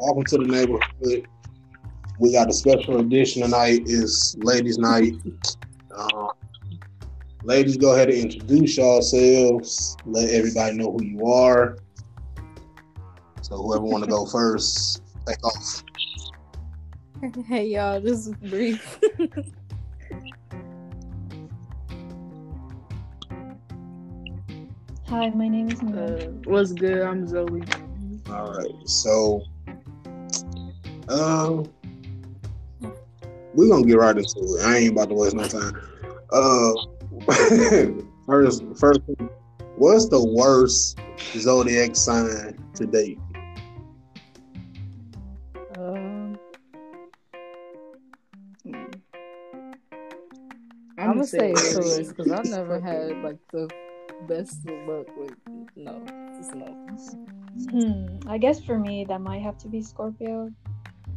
welcome to the neighborhood. We got a special edition tonight. It's ladies' night. Uh, ladies, go ahead and introduce yourselves. Let everybody know who you are. So whoever want to go first, take off. Hey y'all, this is Bree. Hi, my name is Nina. Uh, what's good? I'm Zoe. All right. So, um, we're gonna get right into it. I ain't about to waste no time. Uh, first, first, what's the worst zodiac sign to date? Um. I'm gonna say Aries. Taurus because I never had like the best of luck with no, just no. Hmm. I guess for me, that might have to be Scorpio.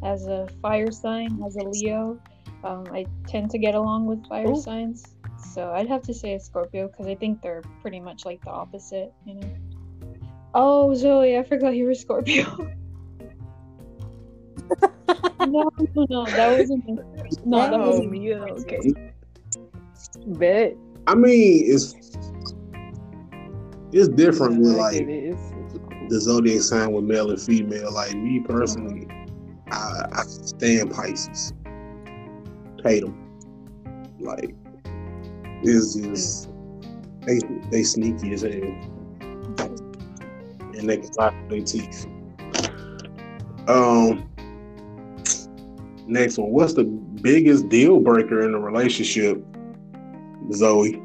As a fire sign, as a Leo, um, I tend to get along with fire Ooh. signs. So I'd have to say a Scorpio because I think they're pretty much like the opposite, you know. Oh, Zoe, I forgot you were Scorpio. no, no, no, that wasn't. me. No, that wasn't me. yeah, okay. Bet. I mean, it's it's different with Like like it is. It's cool. the zodiac sign with male and female. Like me personally, I, I stand Pisces. Hate them. Like it's just they they sneaky as hell, and they can lie their teeth. Um. Next one. What's the biggest deal breaker in a relationship, Zoe?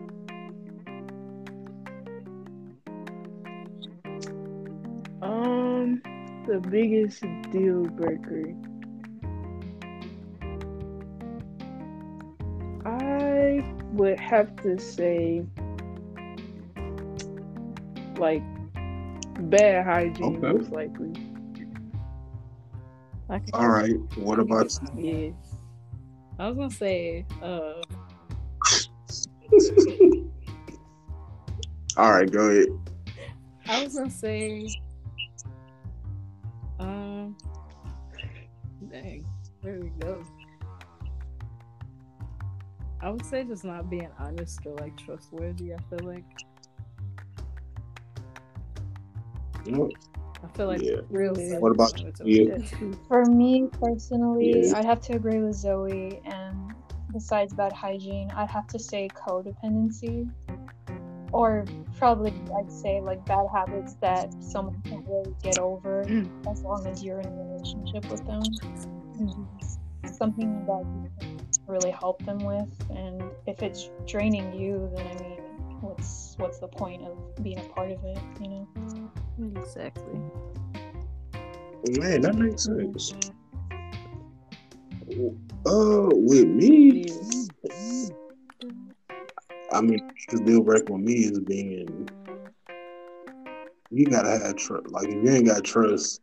Biggest deal breaker. I would have to say, like, bad hygiene, Okay. most likely. All right. What about you? Yeah. I was gonna say, uh, All right, go ahead. I was gonna say, dang, where we go? I would say just not being honest or like trustworthy. I feel like I feel like Yeah. real. Yeah. What about you? okay. That too. For me personally, Yeah. I'd have to agree with Zoe. And besides bad hygiene, I'd have to say codependency. Or probably I'd say like bad habits that someone can't really get over Mm. as long as you're in a relationship with them. Something that you can really help them with. And if it's draining you, then I mean, what's what's the point of being a part of it, you know? Exactly. Man, that makes sense. Uh, with me, I mean, the deal breaker with me is being you gotta have trust. Like, if you ain't got trust,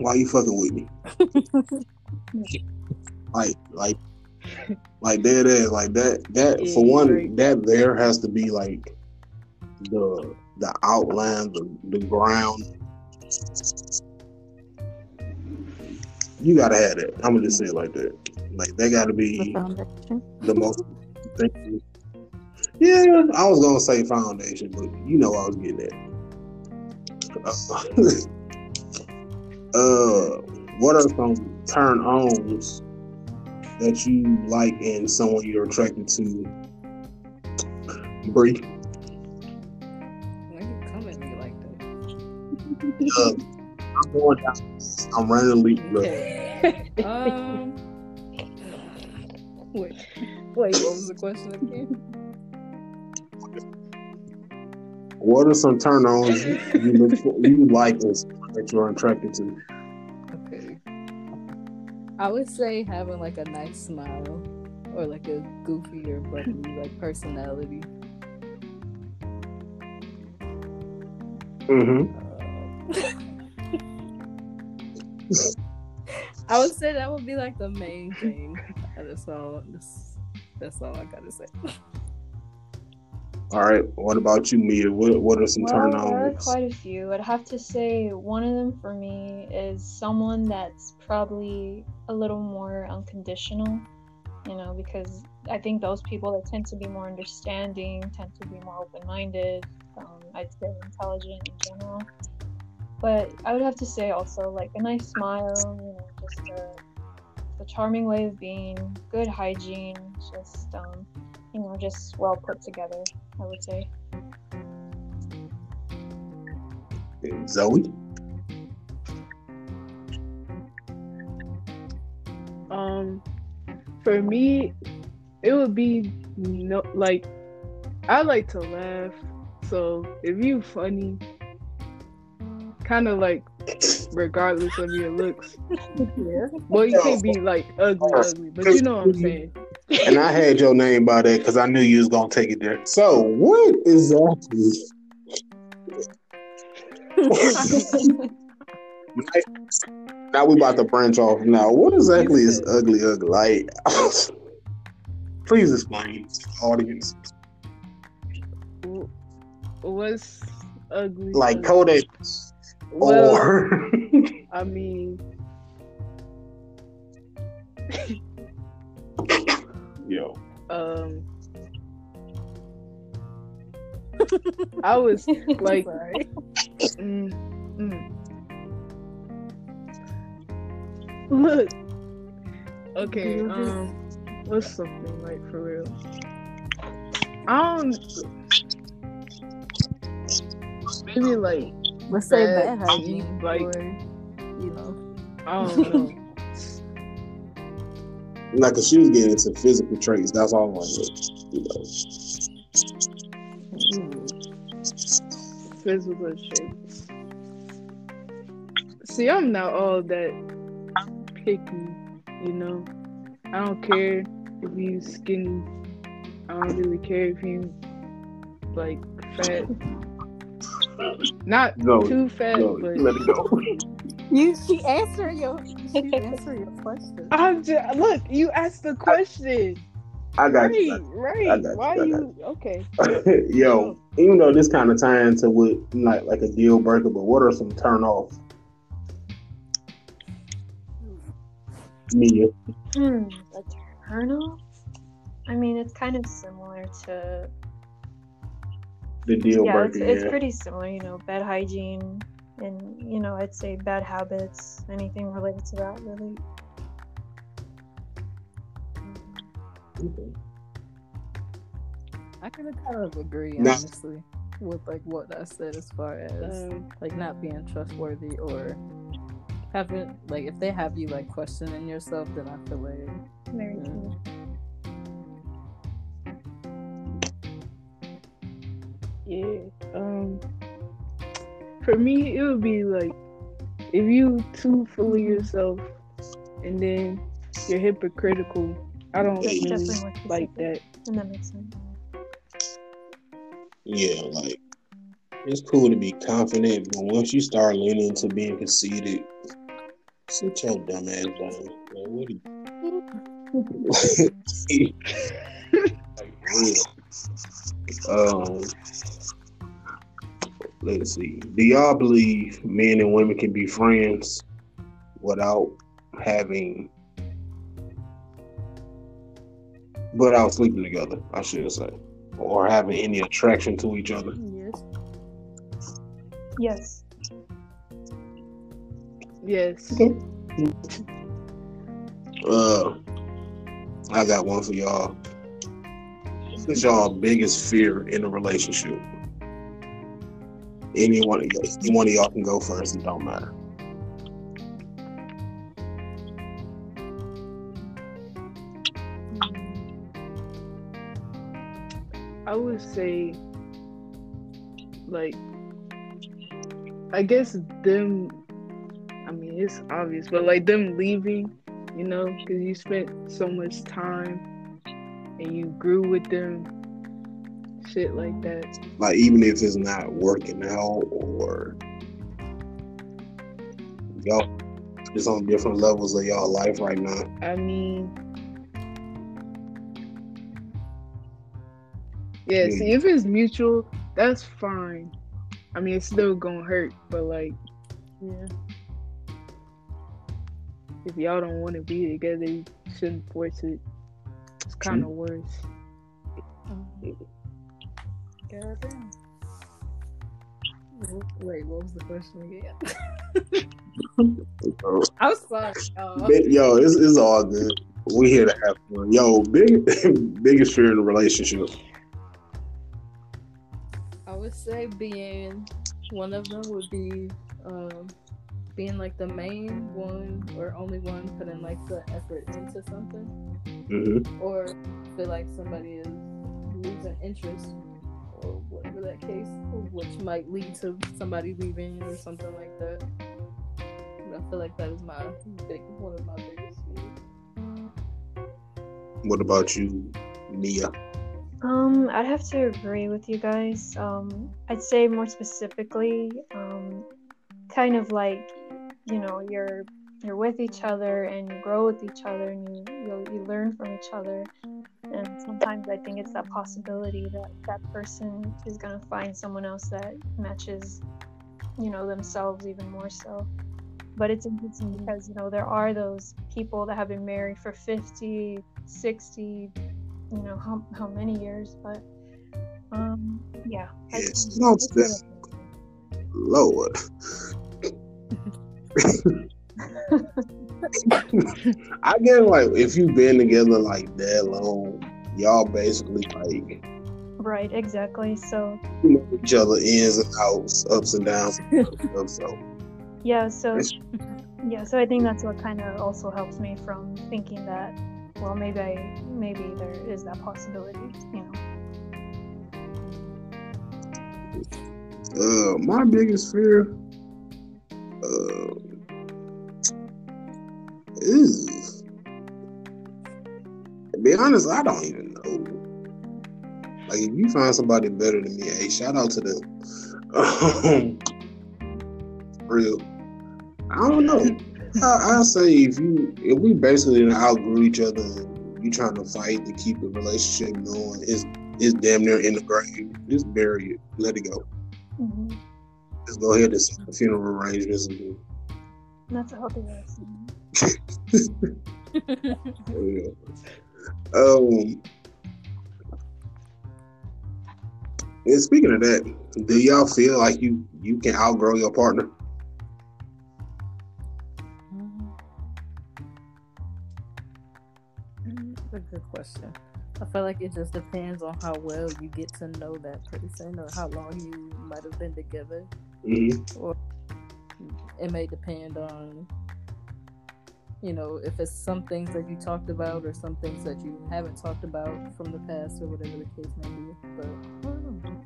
why you fucking with me? Like, like, like that is like that. That Yeah, for one, right. that there has to be like the the outline, the the ground. You gotta have that. I'm gonna just say it like that. Like they gotta The be foundation. the most. Yeah, I was gonna say foundation, but you know I was getting at. Uh, what are some turn ons that you like in someone you're attracted to? Bree, Why you come at me like that? uh, I'm going down. I'm randomly. Okay. um. Wait. Wait. What was the question again? What are some turn ons you, you look for, you like someone that you're attracted to? Okay. I would say having like a nice smile or like a goofy or bubbly like personality. Mm-hmm. I would say that would be like the main thing. That's all. That's, that's all I gotta say. All right. What about you, Mia? What What are some turn Well, there are quite a few. I'd have to say one of them for me is someone that's probably a little more unconditional, you know, because I think those people that tend to be more understanding tend to be more open minded, um, I'd say intelligent in general. But I would have to say also like a nice smile, you know, just a, a charming way of being, good hygiene, just, um, you know, just well put together, I would say. Zoe. Um, for me, it would be no like I like to laugh. So if you funny, kind of like regardless of your looks. Yeah. Well, you can't be like ugly, ugly, but you know what I'm saying. And I had your name by that because I knew you was gonna take it there. So what exactly? now we about to branch off. Now, what exactly is ugly, ugly? Like, please explain to the audience. What's ugly? Like? Kodak Well, or I mean, yo. um, I was like, Sorry. mm, mm. look, okay, You um, what's something like for real? I don't. Maybe like Let's say Bad bad hygiene, like- or you know. I don't know. Like, cause she was getting into physical traits. That's all I wanted. You know. Hmm. physical traits. See, I'm not all that picky, you know. I don't care if you skinny. I don't really care if you like fat. Not Go, too fat, go, but let it go. You she answering your she answering your question. I'm just look. You asked the question, I got right? you. Right? I got you, Why I got you? Okay. Yo, even though this kind of tie into what like like a deal breaker, but what are some turn offs? Mia. Hmm, a turn off? I mean, it's kind of similar to The deal yeah, it's, breaker. it's yeah. pretty similar. You know, bad hygiene, and you know, I'd say bad habits. Anything related to that, really. Okay. I can kind of agree Now- honestly with like what I said as far as Um, like not being trustworthy or having like if they have you like questioning yourself, then I feel like Very Yeah. true. Yeah. Um. For me, it would be like if you too full of yourself, and then you're hypocritical. I don't That's really definitely what you like said, that. and that makes sense. Yeah, like it's cool to be confident, but once you start leaning into being conceited, sit your dumb ass down. Like, what are you? like, real. Um, let's see. Do y'all believe men and women can be friends without having, without sleeping together? I should say, or having any attraction to each other? yes. Yes. Yes. Uh, I got one for y'all. What is y'all biggest fear in a relationship? Any one of y'all, any one of y'all can go first. It don't matter. I would say, like, I guess them. I mean, it's obvious, but like them leaving, you know, because you spent so much time and you grew with them, shit like that. Like even if it's not working out or y'all just on different levels of y'all life right now. I mean, Yeah, see, if it's mutual, that's fine. I mean, it's still gonna hurt, but like, yeah. If y'all don't want to be together, you shouldn't force it. It's kind of worse. Um, Wait, what was the question again? I'm sorry. Y'all. Yo, it's, it's all good. We here to have fun. Yo, big biggest fear in a relationship. I would say being one of them would be um, being like the main one or only one putting like the effort into something, Mm-hmm. or feel like somebody is losing interest or whatever that case, which might lead to somebody leaving or something like that. But I feel like that is my big one of my biggest fears. What about you, Mia? Um, I'd have to agree with you guys. Um, I'd say more specifically, um, kind of like, you know, you're you're with each other and you grow with each other and you you, you learn from each other. And sometimes I think it's that possibility that that person is gonna find someone else that matches, you know, themselves even more so. But it's interesting because you know there are those people that have been married for 50, 60, you know how, how many years but um yeah I- not that's that. Lord. I get like if you've been together like that long, y'all basically like right exactly so you know each other ins and outs, ups and downs. so yeah so it's yeah so i think that's what kind of also helps me from thinking that well maybe i maybe there is that possibility you know uh my biggest fear uh is to be honest, I don't even know. Like if you find somebody better than me, hey, shout out to them. Um, real. I don't know. I, I say if you if we basically outgrew each other you trying to fight to keep the relationship going, it's it's damn near in the grave. Just bury it. Let it go. hmm Just go ahead and funeral arrangements and that's a healthy way of saying it. Yeah. Um. And speaking of that, do y'all feel like you you can outgrow your partner? That's a good question. I feel like it just depends on how well you get to know that person or how long you might have been together. Mm-hmm. Or it may depend on, you know, if it's some things that you talked about or some things that you haven't talked about from the past or whatever the case may be. But I don't know.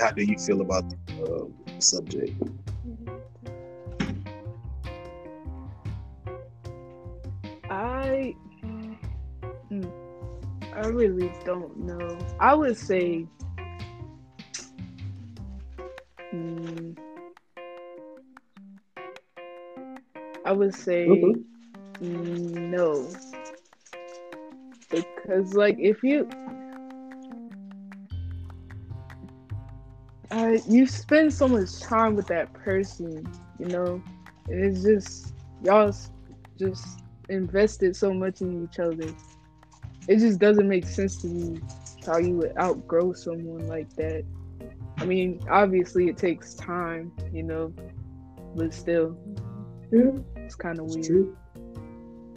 How do you feel about the uh, subject? I, mm, I really don't know. I would say, mm, I would say Mhm. mm, no, because like if you, uh, you spend so much time with that person, you know, and it's just y'all just invested so much in each other. It just doesn't make sense to me how you would outgrow someone like that. I mean, obviously it takes time, you know, but still, Yeah, it's kind of weird. true.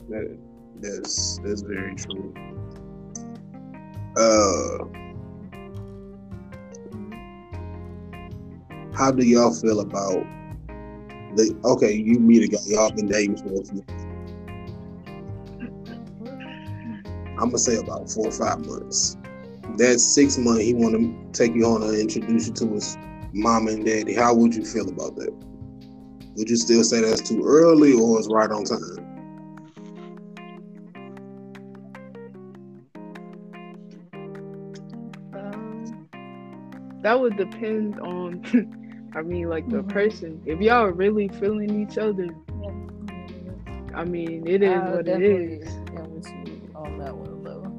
That, that's that's very true. Uh, how do y'all feel about the? Okay, you meet a guy, y'all been dating for a few. I'm gonna say about four or five months. That six month, he want to take you on and introduce you to his mom and daddy. How would you feel about that? Would you still say that's too early or it's right on time? Um, that would depend on, I mean, like the Mhm. person. If y'all are really feeling each other, I mean, it is I what it is. definitely is. am with you on that one though.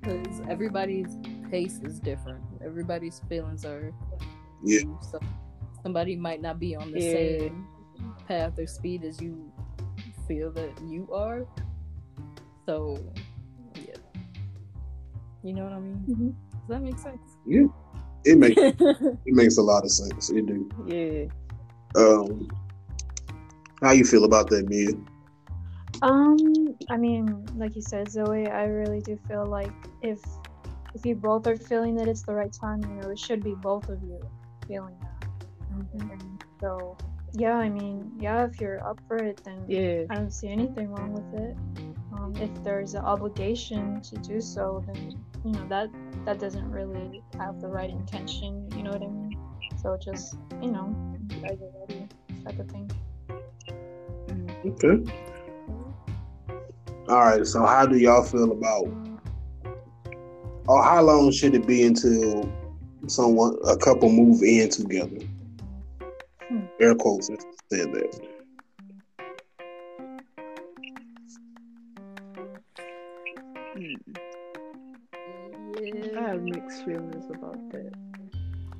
because everybody's pace is different. Everybody's feelings are. Yeah. So somebody might not be on the Yeah. same path or speed as you feel that you are. So, yeah. You know what I mean? Mhm. Does that make sense? Yeah. It makes it makes a lot of sense. It do. Yeah. Um, how you feel about that, Mia? Um, I mean, like you said, Zoe, I really do feel like if if you both are feeling that it's the right time, you know, it should be both of you feeling that. And so, yeah, I mean, yeah, if you're up for it, then Yeah. I don't see anything wrong with it. Um, if there's an obligation to do so, then you know that that doesn't really have the right intention. You know what I mean? So just you know, are you ready? Type of thing. Mm. Okay. All right. So, how do y'all feel about? Or how long should it be until someone, a couple, move in together? Hmm. Air quotes said that. Mm. I have mixed feelings about that.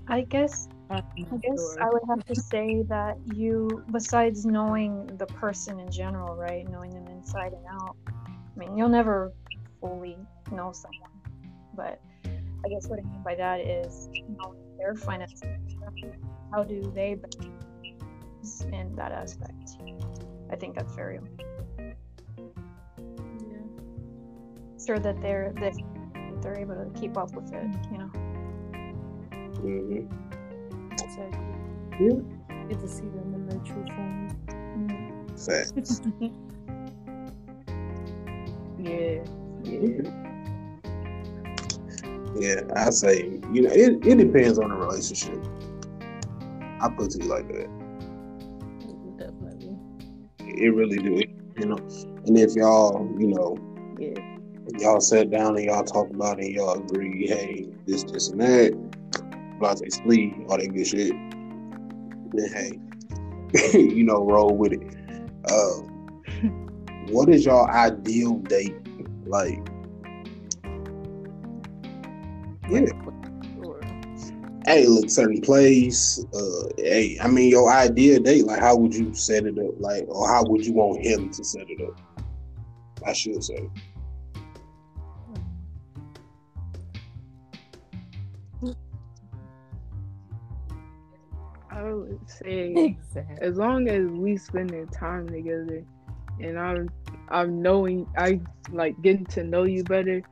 I guess I'm guess sure. I would have to say that you, besides knowing the person in general, right, knowing them inside and out. I mean, you'll never fully know someone, but I guess what I mean by that is knowing their finances. How do they balance in that aspect? I think that's very important. Yeah. Sure that they're that they're able to keep up with it, you know. hmm Exactly. Yeah. Get to see them in their true form. Facts. Yeah. Yeah. Yeah, I say you know it, it depends on the relationship. I put it you like that. Definitely. It really do. It, you know, and if y'all you know Yeah. y'all sat down and y'all talk about it and y'all agree, hey, this, this, and that, blase splee, all that good shit, then hey, you know, roll with it. Uh, what is your ideal date like? Yeah. Or Hey, look, certain place. Uh, hey, I mean, your idea date, like, how would you set it up? Like, or how would you want him to set it up? I should say. I would say exactly. as long as we spending time together and I'm I'm knowing I like getting to know you better,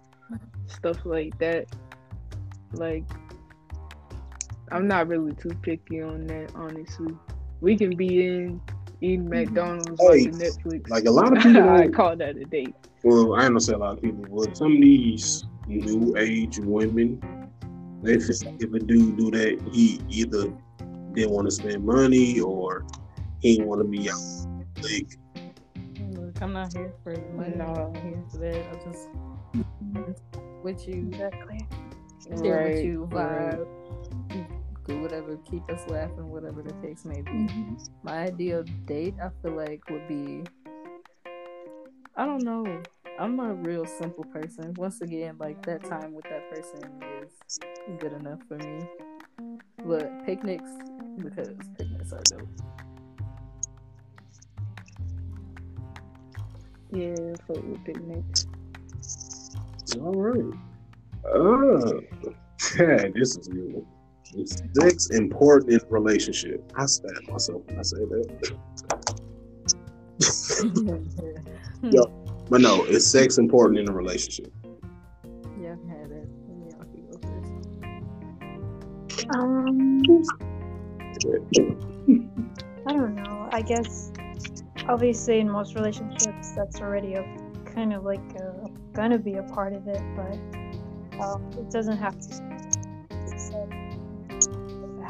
stuff like that. Like I'm not really too picky on that, honestly. We can be in eating mm-hmm. McDonald's, Hey, watching Netflix. Like a lot of people, I call that a date. Well, I ain't gonna say a lot of people, but some of these new age women, they feel like if a dude do that, he either didn't want to spend money or he didn't want to be out. Like, Look, I'm not here for money. No. I'm here for that. I just mm-hmm. with you, Exactly. share with you, right. Vibe, do whatever, keep us laughing, whatever the case may be. Mm-hmm. My ideal date, I feel like, would be. I don't know. I'm a real simple person. Once again, like that time with that person is good enough for me. But picnics, because picnics are dope. Yeah, fuck with picnics. all right. Uh, yeah, this is good. Is sex important in a relationship? I stab myself when I say that. Yo. But no, is sex important in a relationship? Yeah, I had it. Yeah, I can go first. Um, I don't know. I guess obviously in most relationships that's already a kind of like a, gonna be a part of it, but um, it doesn't have to.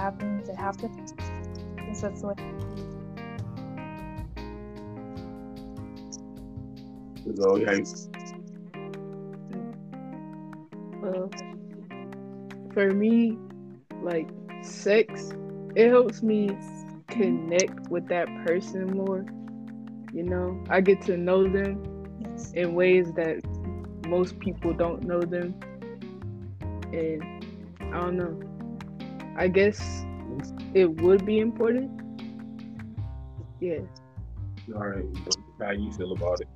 Happens, it happens. I guess that's the way. So, yeah, uh, Well, for me, like sex, it helps me connect with that person more. You know, I get to know them Yes. in ways that most people don't know them. and I don't know. I guess it would be important. Yeah. All right. How you feel about it?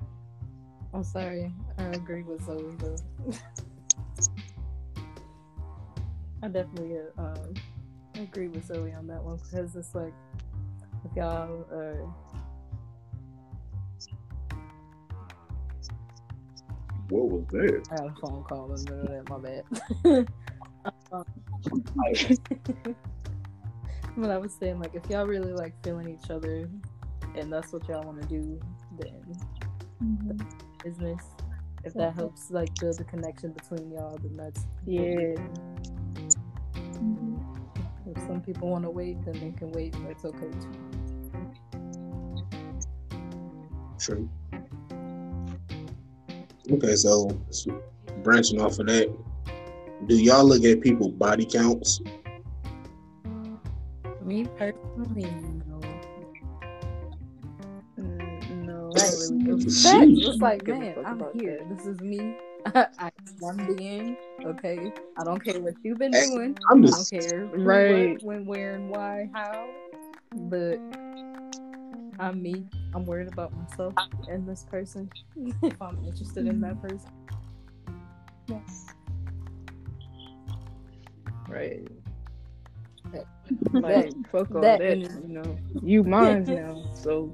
I'm sorry. I agree with Zoe though. I definitely uh, um, agree with Zoe on that one because it's like if y'all uh, What was that? I had a phone call in the middle of that. My bad. Um, but I was saying, like, if y'all really like feeling each other, and that's what y'all want to do, then Mhm. business. If that helps, like, build a connection between y'all, then that's Yeah. Mhm. If some people want to wait, then they can wait. That's okay too. True. Okay, so so branching off of that, do y'all look at people body counts? Me personally, no. Mm, no. I I don't really really give a give Sheesh. a It's like, Give man, I'm here. This is me. I am being. Okay, I don't care what you've been doing. I'm I don't care Right. what, when, where, and why, how. But I'm me. I'm worried about myself and this person. if I'm interested in that person. Yes. Right. Like fuck all that that. and- you know, you mine now, so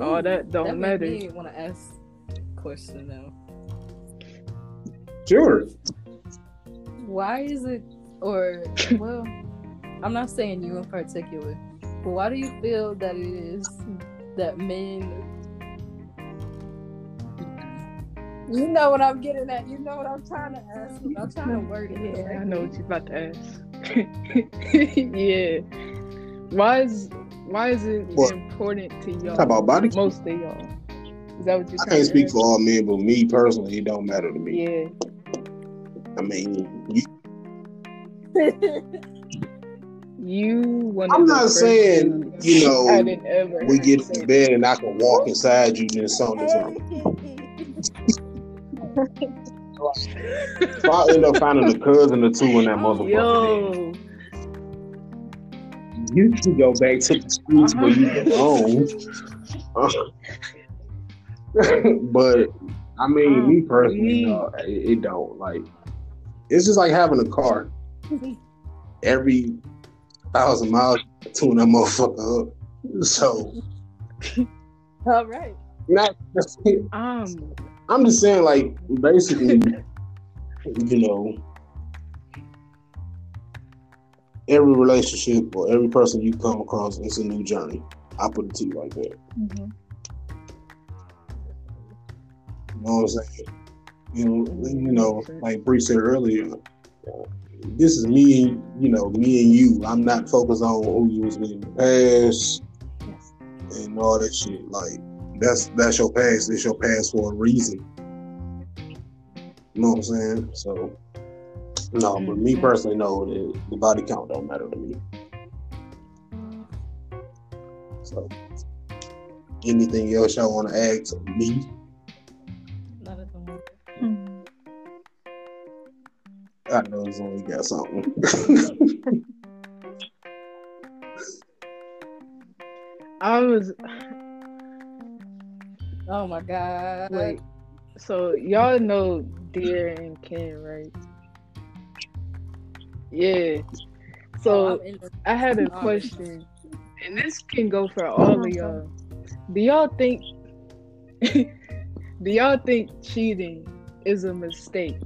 all that don't that matter. made me want to ask a question now. sure. why is it or well i'm not saying you in particular but why do you feel that it is that men you know what i'm getting at you know what i'm trying to ask i'm trying to word it Yeah, I know what you're about to ask. yeah. Why is why is it What? important to y'all? Talk about body count? Most of y'all. Is that what you're I can't speak ask? for all men, but me personally, it don't matter to me. Yeah. I mean, you, You one I'm not saying, you know, I didn't ever we get say to bed and I can walk inside you, then something's wrong. If I end up finding a cousin or two in that Oh, motherfucker, Yo, then you can go back to the streets where you belong. but I mean, me personally, me. no, it, it don't. Like, it's just like having a car. Every thousand miles, you tune that motherfucker up. So, all right not. um, I'm just saying, like, basically, you know, every relationship or every person you come across, it's a new journey. I put it to you like that. Mhm. You know what I'm saying? You know, you know, like Bree said earlier, this is me and you know, me and you. I'm not focused on who you was with in the past and all that shit. Like that's that's your past. It's your past for a reason. You know what I'm saying? So no, but me Mhm. personally, no, the, the body count don't matter to me. So anything else y'all want to add to me? not at the moment Mhm. I know it's only got something. I was oh my god wait. So y'all know Deer and Ken, right? Yeah. Oh, So I'm I had a question, and this can go for all of y'all. Do y'all think? do y'all think cheating is a mistake?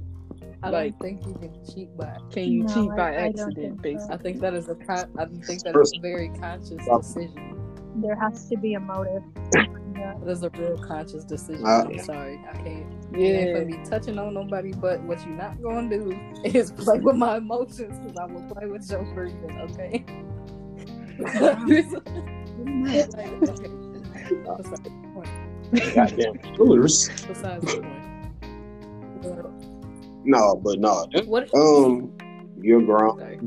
i like- don't think you can cheat by Can you No, cheat I- by I accident, think so. basically? i think that is a con- i think that is a very conscious decision There has to be a motive. Yeah. It is a real conscious decision. Uh, I'm sorry, I can't. You ain't Yeah. gonna be touching on nobody, but what you're not gonna do is play with my emotions because I will play with your breathing. Okay. Like, okay. Besides the point. Goddamn killers. Besides the point. No, but no. What? Um, you're grown. Sorry.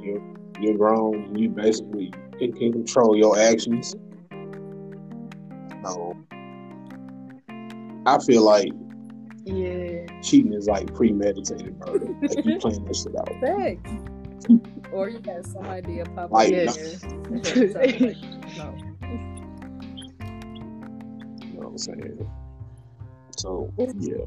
You're, you're grown. You basically can, can control your actions. So, I feel like Yeah. cheating is like premeditated murder. Like you plan this shit out. Or you got some idea pop Like, no. there. and then it's like, no. You know what I'm saying? So yeah.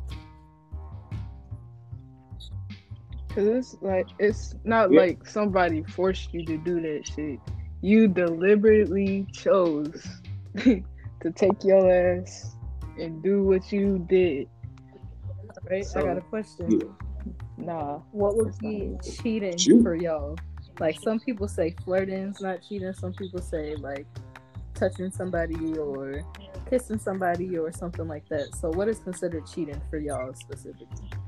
Cause it's like it's not Yeah. like somebody forced you to do that shit. You deliberately chose to take your ass and do what you did. Right? I got a question. Yeah. Nah. What would be cheating Shoot. for y'all? Like some people say flirting's not cheating. Some people say like touching somebody or kissing somebody or something like that. So what is considered cheating for y'all specifically?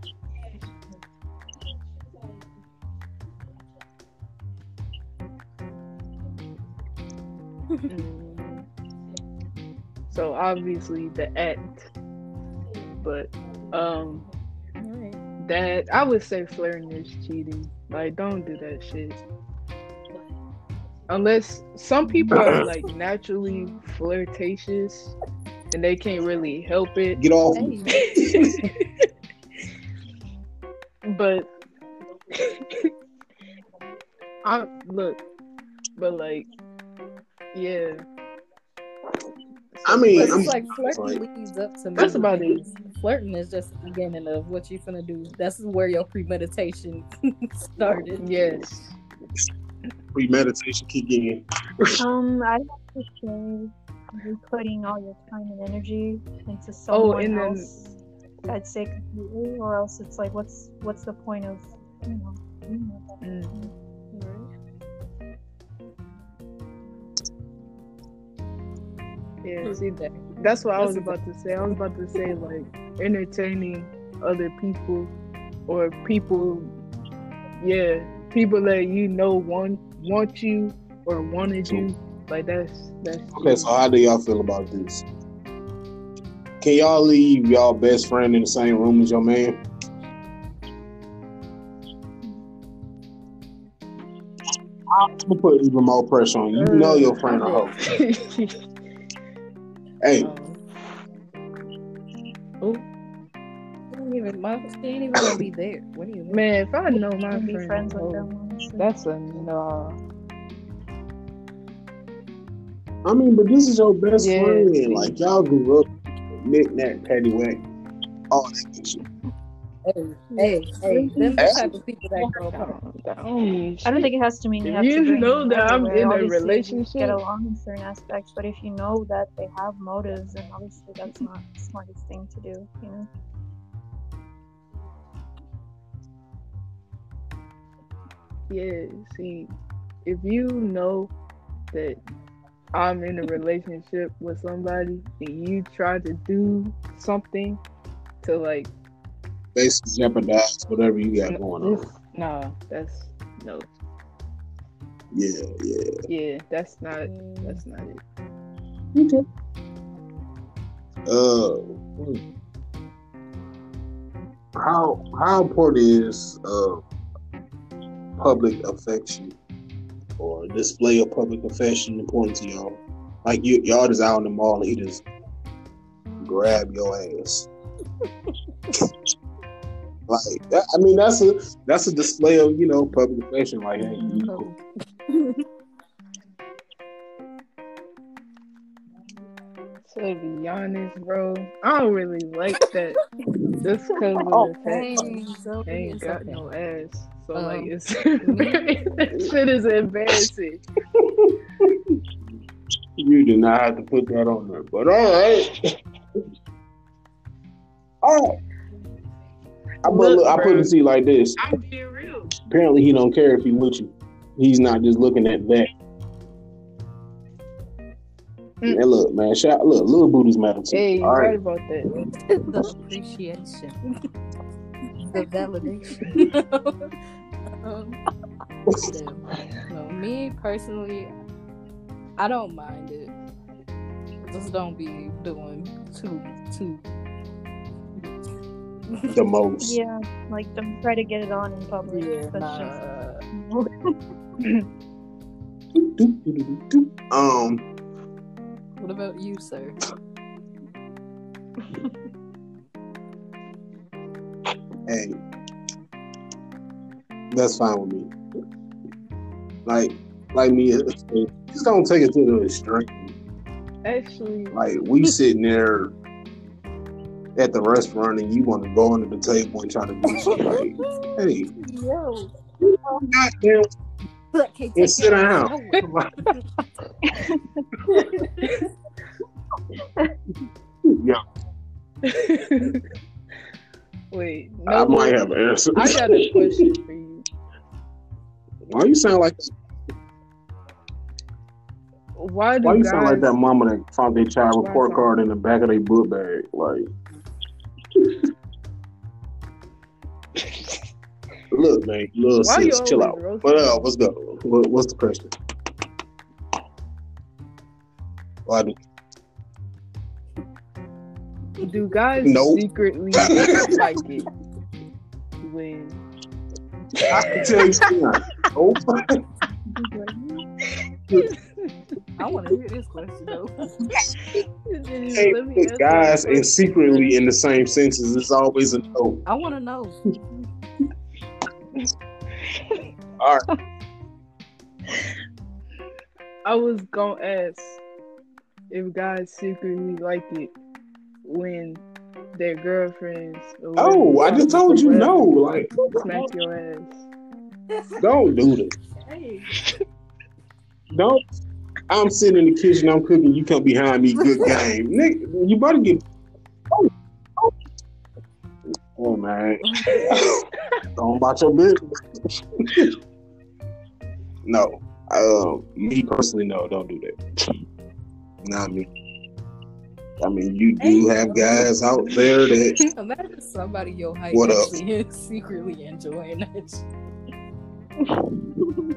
Mm. So obviously the act, but um, that I would say flirting is cheating. Like, don't do that shit. Unless some people are like naturally flirtatious and they can't really help it. Get off. But I look, but like, yeah. I mean, But I'm- it's like flirting like- leads up to That's about it. Flirting is just the beginning of what you're gonna do. That's where your premeditation started. Yes. Premeditation kick in. Um, I have to say, you're putting all your time and energy into Oh, someone and then- else. I'd say completely, or else it's like, what's what's the point of, you know, doing that? Yeah. See, that. That's what I was about to say. I was about to say like entertaining other people or people yeah, people that you know want want you or wanted you. Like that's that's Okay, so how do y'all feel about this? Can y'all leave y'all best friend in the same room as your man? I'm gonna put even more pressure on you. You know your friend a hoe. Hey, um, oh. She ain't even, my, she ain't even gonna be there. What do you mean? Man, if I know my Can be friend, friends with oh, them. honestly. that's a no. I mean, but this is your best Yeah, friend. Like y'all grew up, knick knack, patty whack, all that shit. Hey, hey, hey, them the type of people that grow apart. That I don't think it has to mean you If have you to bring know that I'm everywhere. in a Obviously, you relationship- get along in certain aspects, but if you know that they have motives, then obviously that's not the smartest thing to do. You know. Yeah, see, if you know that I'm in a relationship with somebody and you try to do something to like Basically jeopardize whatever you got going on. this, nah, that's no, Yeah, yeah. yeah, that's not that's not it. Okay. Uh, how how important is uh public affection or display of public affection important to y'all? Like you y'all just out in the mall and he just grab your ass. like that, I mean that's a that's a display of you know public affection. Like hey, you know, to be honest, bro, I don't really like that just because of Oh, the fact dang, so I ain't got okay. no ass. So Um, like it's that shit is embarrassing. you do not have to put that on there. But all right, all right. I put, Look, I put it to you like this. I'm being real. Apparently, he don't care if he with you. He's not just looking at that. Mm. And look, man, shout, look, little booties matter too. Hey, you're all right right, about that. the appreciation, the validation. um, yeah. no, me personally, I don't mind it. Just don't be doing too too. The most. Yeah, like don't try to get it on in public. Yeah, That's nah. just. Um, What about you, sir? hey, that's fine with me. Like, like me, just don't take it to the extreme. Actually, Like we sitting there at the restaurant and you want to go under the table and try to do shit. Like, hey, Yo, goddamn, I can't and sit down. yeah, wait, no, I might have an answer. I got a question for you. Why you sound like Why do why you guys? sound like that mama that found their child report card in the back of their book bag? Like, look, man, little sis, chill out. roasting But uh, let's go. What, what's the question? Why do Do guys Nope. secretly like it when? I can tell you. Nope. I want to hear this question though. Hey, Let me put answer guys that and secretly in the same senses, It's always a no. I want to know. All right. I was gonna ask if guys secretly like it when their girlfriends. Oh, I just told you no. Like, Smack your ass. don't do this. Hey, Don't. I'm sitting in the kitchen. I'm cooking. You come behind me. Good game, Nick. You better get. Oh, oh. Oh, man. Don't about your business. no. Um, me personally, no. Don't do that. Not me. I mean, you do have guys out there that imagine somebody your height What up? is secretly enjoying it.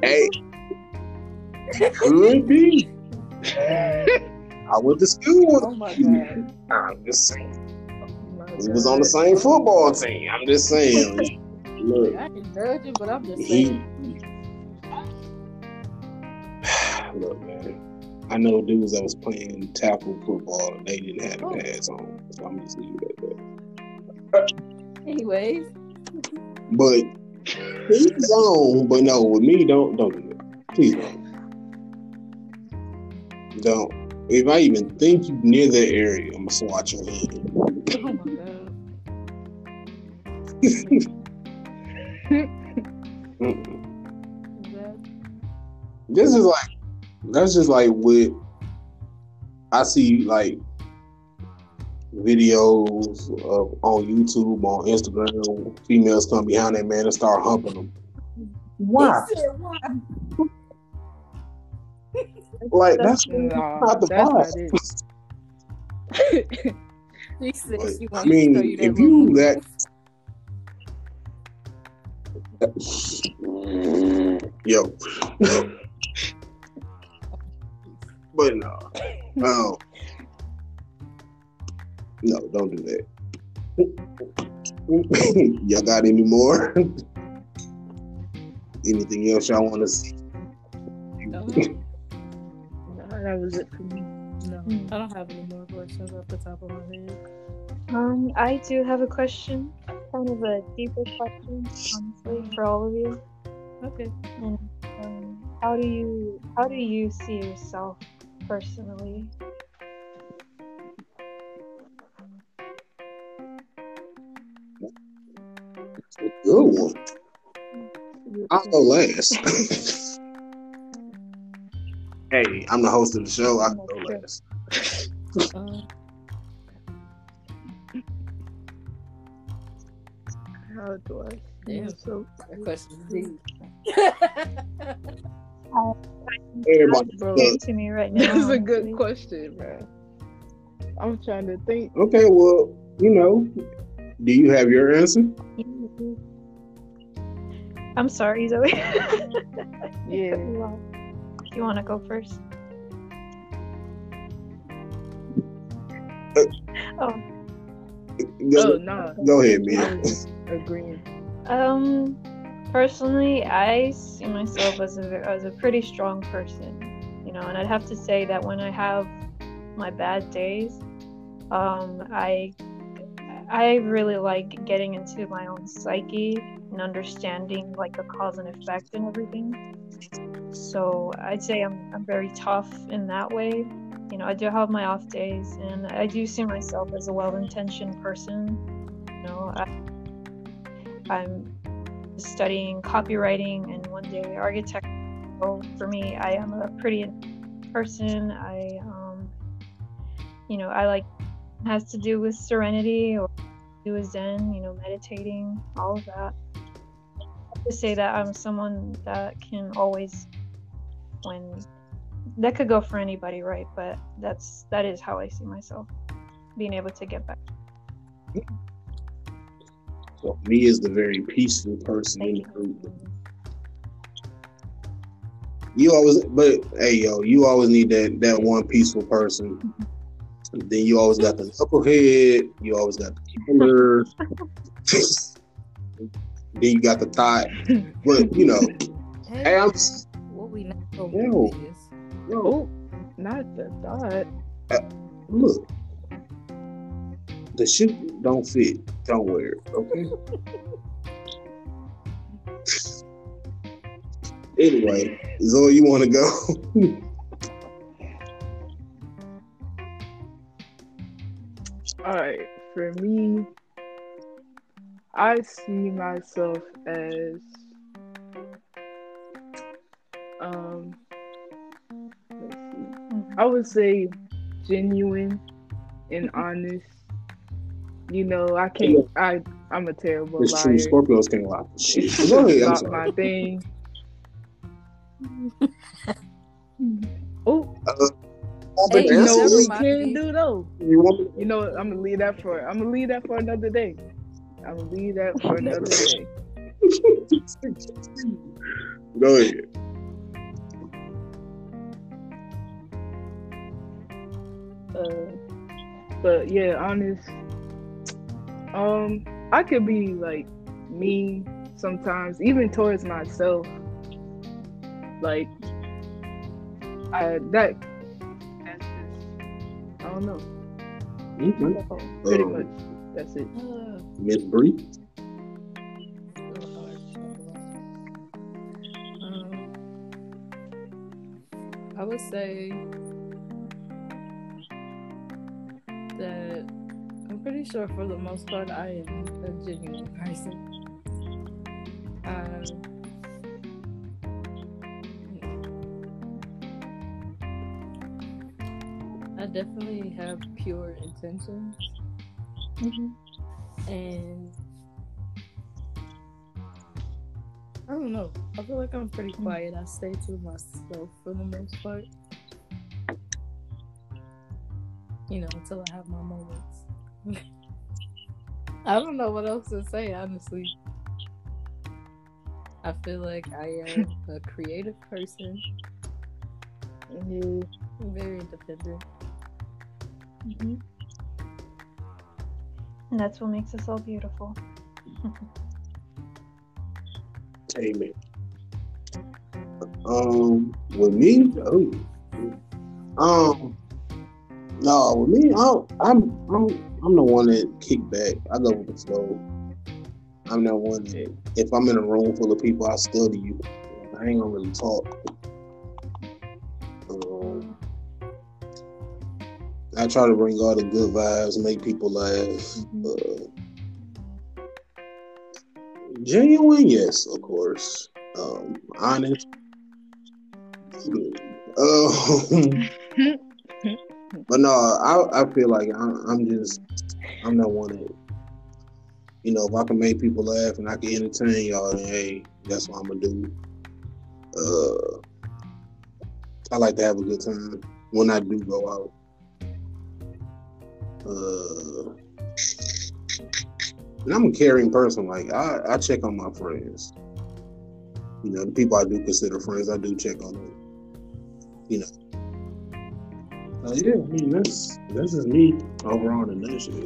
Hey, could be. I went to school. Oh my god. I'm just saying. Oh we was on the same football team. I'm just saying. Look, I ain't judging, but I'm just he. saying. Look, man. I know dudes that was playing tackle football and they didn't have Oh. pads on, so I'm just leaving it at that. Anyways, But he's on. But no, with me, don't don't do that. Please don't. Don't. If I even think you near that area, I'm gonna swat your hand. oh my god. This is like that's just like with I see like videos of on YouTube, on Instagram, females come behind that man and start humping them. Why? Said why? Like that's Nah, not the that's part. not it. She said But, I mean, to you that if you that yo, but no, no, no, don't do that. y'all got any more? Anything else y'all want to see? No, that was it for me. no, I don't have any more questions off the top of my head. Um, I do have a question, kind of a deeper question, honestly, for all of you. Okay. And um, how do you how do you see yourself personally? Good one. I'll go last. hey, I'm the host of the show. I can go last. How do I? Damn. So, that question is deep. Everybody, bro, to me right now. that's a good question, man. I'm trying to think. okay, well, you know, do you have your answer? I'm sorry, Zoë. Yeah. You want to go first? oh, Go, Oh no. go ahead, I man. was agreeing. um, personally, I see myself as a as a pretty strong person, you know, and I'd have to say that when I have my bad days, um, I I really like getting into my own psyche and understanding like the cause and effect and everything. So I'd say I'm I'm very tough in that way. You know, I do have my off days, and I do see myself as a well-intentioned person. You know, I, I'm studying copywriting and one day architecture. So for me, I am a pretty person. I, um, you know, I like has to do with serenity or do with Zen. You know, meditating, all of that. To say that I'm someone that can always, when that could go for anybody, right? But that's that is how I see myself, being able to get back. So me is the very peaceful person in the group. you. You always, but hey, yo, you always need that that one peaceful person. Mm-hmm. Then you always got the knucklehead. You always got the killer. then you got the thought. But you know, Hey, hey, I'm what we not gonna Ew. do Oh, not the thought. Uh, look. The shit don't fit. Don't wear it. Okay. anyway, Zoë, you want to go? All right, for me, I see myself as um let's see. Mhm. I would say genuine and honest. You know, I can't I I'm a terrible It's liar. true. Scorpios can lie. Shit. It's Go ahead. I'm not sorry. my thing. oh, Uh, Hey, you know what we mind. can do though? You want me You know. I'm gonna leave that for I'm gonna leave that for another day. I'm gonna leave that for another day. Go ahead. Uh, but yeah, honest. Um, I could be like mean sometimes, even towards myself. Like, I that that's just I don't know. Okay. Pretty Um, much, that's it. uh, Miss Bree. real hard to talk about. Um, I would say sure for the most part I am a genuine person. Um, I definitely have pure intentions Mhm. and I don't know. I feel like I'm pretty quiet. I stay to myself for the most part. You know, until I have my moments. I don't know what else to say, honestly. I feel like I am a creative person, Yeah. very independent. Mhm. And that's what makes us all beautiful. Amen. Um, with me, oh, um, no, with me, I, I'm, I'm, I'm the one that kick back. I go with the flow. I'm that one that if I'm in a room full of people, I study you. I ain't gonna really talk. Um, I try to bring all the good vibes, make people laugh. Uh, genuine, yes, of course. Um, honest. Um, but no, I, I feel like I'm, I'm just I'm not one that you know if I can make people laugh and I can entertain y'all, then hey, that's what I'm gonna do. Uh, I like to have a good time when I do go out. Uh, and I'm a caring person. Like I, I check on my friends. You know, the people I do consider friends, I do check on them. You know. Uh, yeah, I mean that's that's just me overall in a nutshell.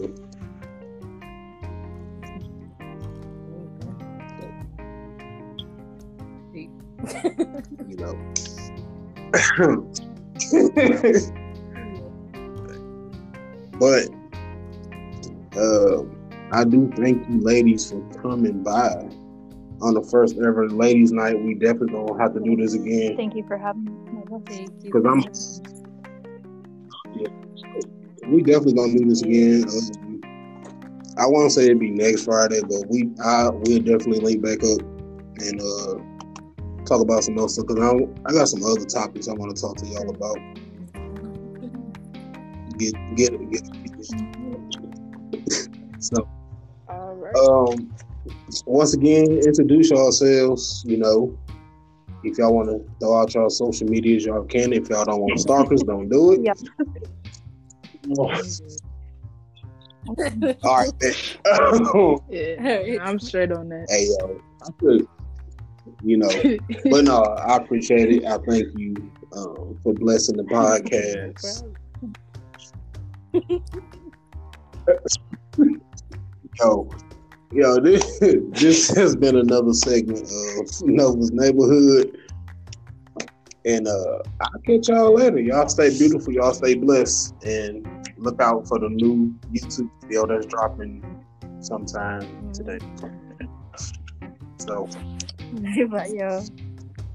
You know. but uh, I do thank you, ladies, for coming by on the first ever ladies' night. We definitely gonna have to do this again Thank you for having me. Thank you. because I'm. We definitely gonna do this again. Um, I won't say it'd be next Friday, but we I will definitely link back up and uh talk about some other stuff because I I got some other topics I want to talk to y'all about. Get get get. so right. um, once again, introduce yourselves. You know, if y'all want to throw out y'all social medias, y'all can. If y'all don't want stalkers, don't do it. Yeah. All right. yeah, I'm straight on that. hey, yo, I could, you know, but no, I appreciate it. I thank you um, for blessing the podcast. Yo, yo, this this has been another segment of Nova's Neighborhood. And uh I'll catch y'all later. Y'all stay beautiful, y'all stay blessed, and look out for the new YouTube video that's dropping sometime today. So but yeah.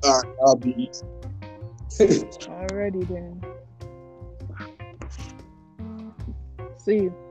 all right, I'll be Alrighty then. See you.